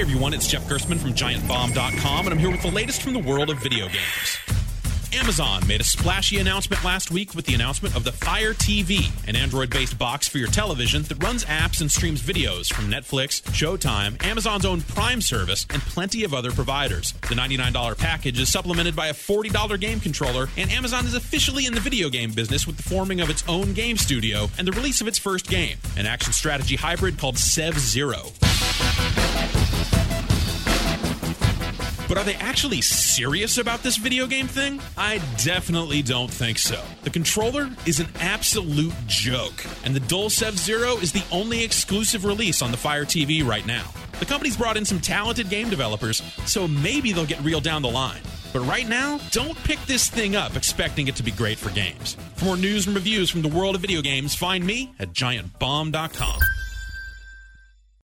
Hey everyone, it's Jeff Gerstmann from GiantBomb.com, and I'm here with the latest from the world of video games. Amazon made a splashy announcement last week with the announcement of the Fire TV, an Android based box for your television that runs apps and streams videos from Netflix, Showtime, Amazon's own Prime service, and plenty of other providers. The $99 package is supplemented by a $40 game controller, and Amazon is officially in the video game business with the forming of its own game studio and the release of its first game, an action strategy hybrid called Sev Zero. But are they actually serious about this video game thing? I definitely don't think so. The controller is an absolute joke, and the Sev Zero is the only exclusive release on the Fire TV right now. The company's brought in some talented game developers, so maybe they'll get real down the line. But right now, don't pick this thing up expecting it to be great for games. For more news and reviews from the world of video games, find me at giantbomb.com.